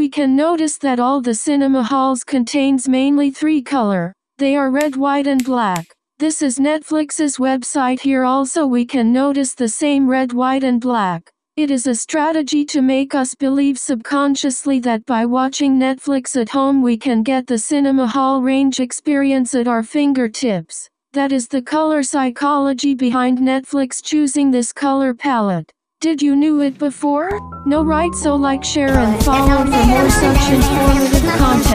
We can notice that all the cinema halls contains mainly three color. They are red, white and black. This is Netflix's website here also we can notice the same red, white and black. It is a strategy to make us believe subconsciously that by watching Netflix at home we can get the cinema hall range experience at our fingertips. That is the color psychology behind Netflix choosing this color palette. Did you knew it before? No right so like share and follow for more such informative content.